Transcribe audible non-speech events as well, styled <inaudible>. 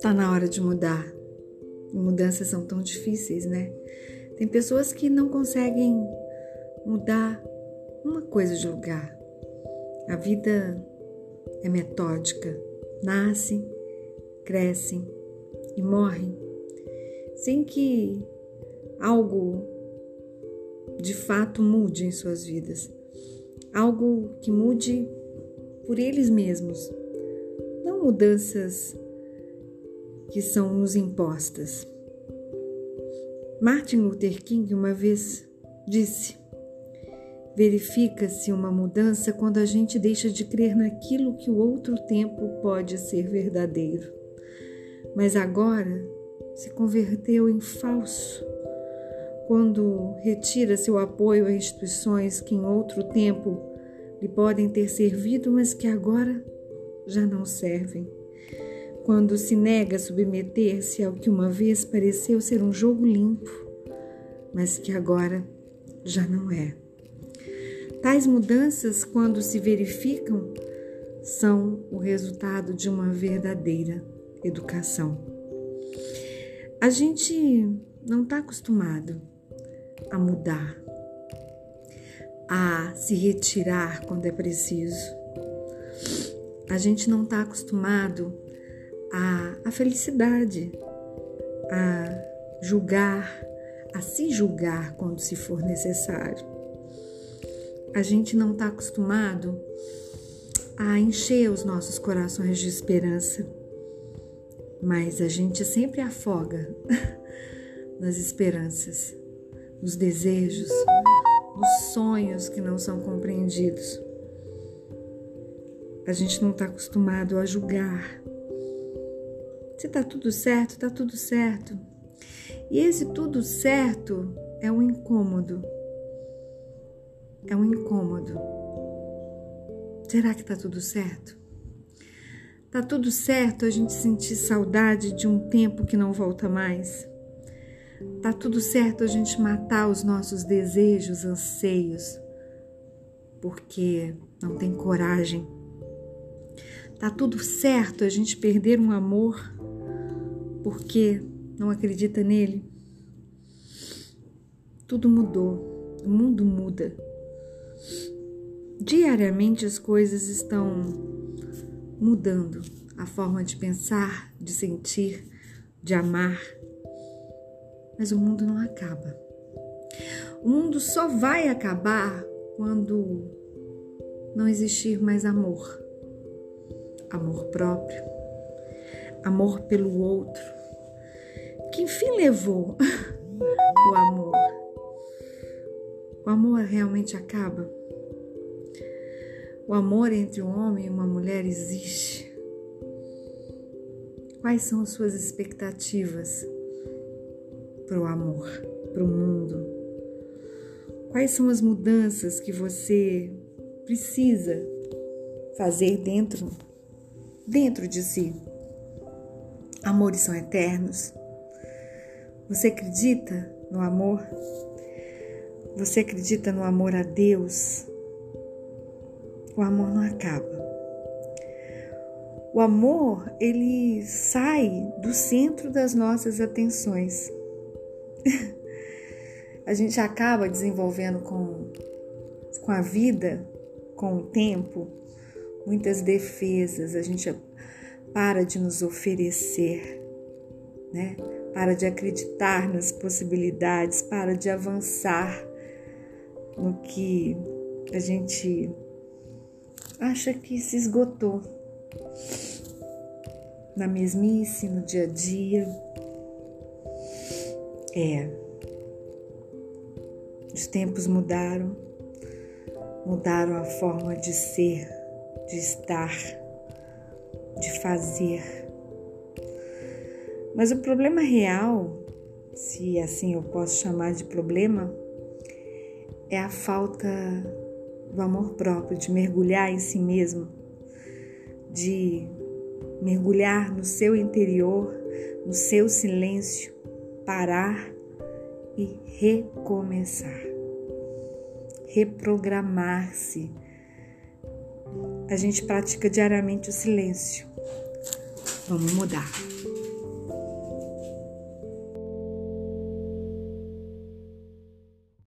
Tá na hora de mudar. Mudanças são tão difíceis, né? Tem pessoas que não conseguem mudar uma coisa de lugar. A vida é metódica. Nascem, crescem e morrem sem que algo de fato mude em suas vidas. Algo que mude por eles mesmos. Não mudanças que são nos impostas. Martin Luther King uma vez disse: Verifica-se uma mudança quando a gente deixa de crer naquilo que o outro tempo pode ser verdadeiro, mas agora se converteu em falso. Quando retira seu apoio a instituições que em outro tempo lhe podem ter servido, mas que agora já não servem quando se nega a submeter-se ao que uma vez pareceu ser um jogo limpo, mas que agora já não é. Tais mudanças, quando se verificam, são o resultado de uma verdadeira educação. A gente não está acostumado a mudar, a se retirar quando é preciso. A gente não está acostumado a, a felicidade, a julgar, a se julgar quando se for necessário. A gente não está acostumado a encher os nossos corações de esperança, mas a gente sempre afoga <laughs> nas esperanças, nos desejos, nos sonhos que não são compreendidos. A gente não está acostumado a julgar, se tá tudo certo, tá tudo certo. E esse tudo certo é um incômodo. É um incômodo. Será que tá tudo certo? Tá tudo certo a gente sentir saudade de um tempo que não volta mais? Tá tudo certo a gente matar os nossos desejos, anseios, porque não tem coragem? Tá tudo certo a gente perder um amor porque não acredita nele? Tudo mudou, o mundo muda. Diariamente as coisas estão mudando a forma de pensar, de sentir, de amar. Mas o mundo não acaba. O mundo só vai acabar quando não existir mais amor. Amor próprio, amor pelo outro. Que fim levou <laughs> o amor? O amor realmente acaba? O amor entre um homem e uma mulher existe? Quais são as suas expectativas para o amor, para o mundo? Quais são as mudanças que você precisa fazer dentro dentro de si? Amores são eternos. Você acredita no amor? Você acredita no amor a Deus? O amor não acaba. O amor, ele sai do centro das nossas atenções. <laughs> a gente acaba desenvolvendo com, com a vida, com o tempo, muitas defesas. A gente para de nos oferecer, né? Para de acreditar nas possibilidades, para de avançar no que a gente acha que se esgotou na mesmice, no dia a dia. É. Os tempos mudaram, mudaram a forma de ser, de estar de fazer. Mas o problema real, se assim eu posso chamar de problema, é a falta do amor próprio, de mergulhar em si mesmo, de mergulhar no seu interior, no seu silêncio, parar e recomeçar, reprogramar-se a gente pratica diariamente o silêncio. Vamos mudar.